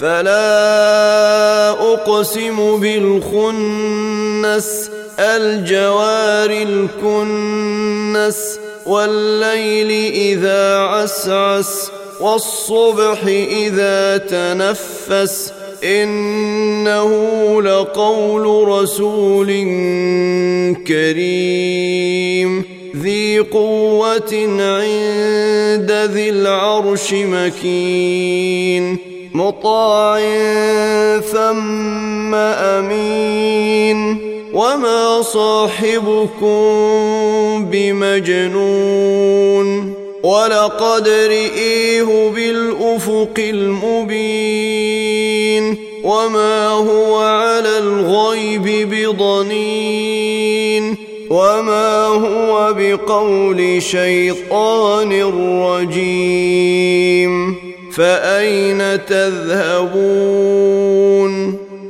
فلا أقسم بالخنس الجوار الكنس والليل إذا عسعس والصبح إذا تنفس إنه لقول رسول كريم. ذي قوة عند ذي العرش مكين مطاع ثم أمين. وما صاحبكم بمجنون. ولقد رئيه بالأفق المبين. وما هو على الغيب بضنين. وما هو بقول شيطان رجيم فاين تذهبون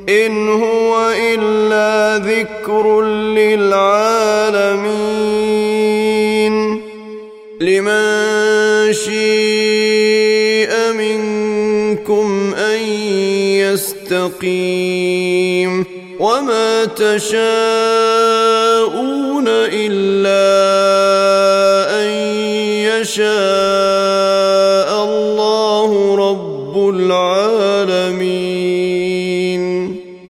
ان هو الا ذكر للعالمين لمن شيء منكم ان يستقيم وما تشاءون الا ان يشاء الله رب العالمين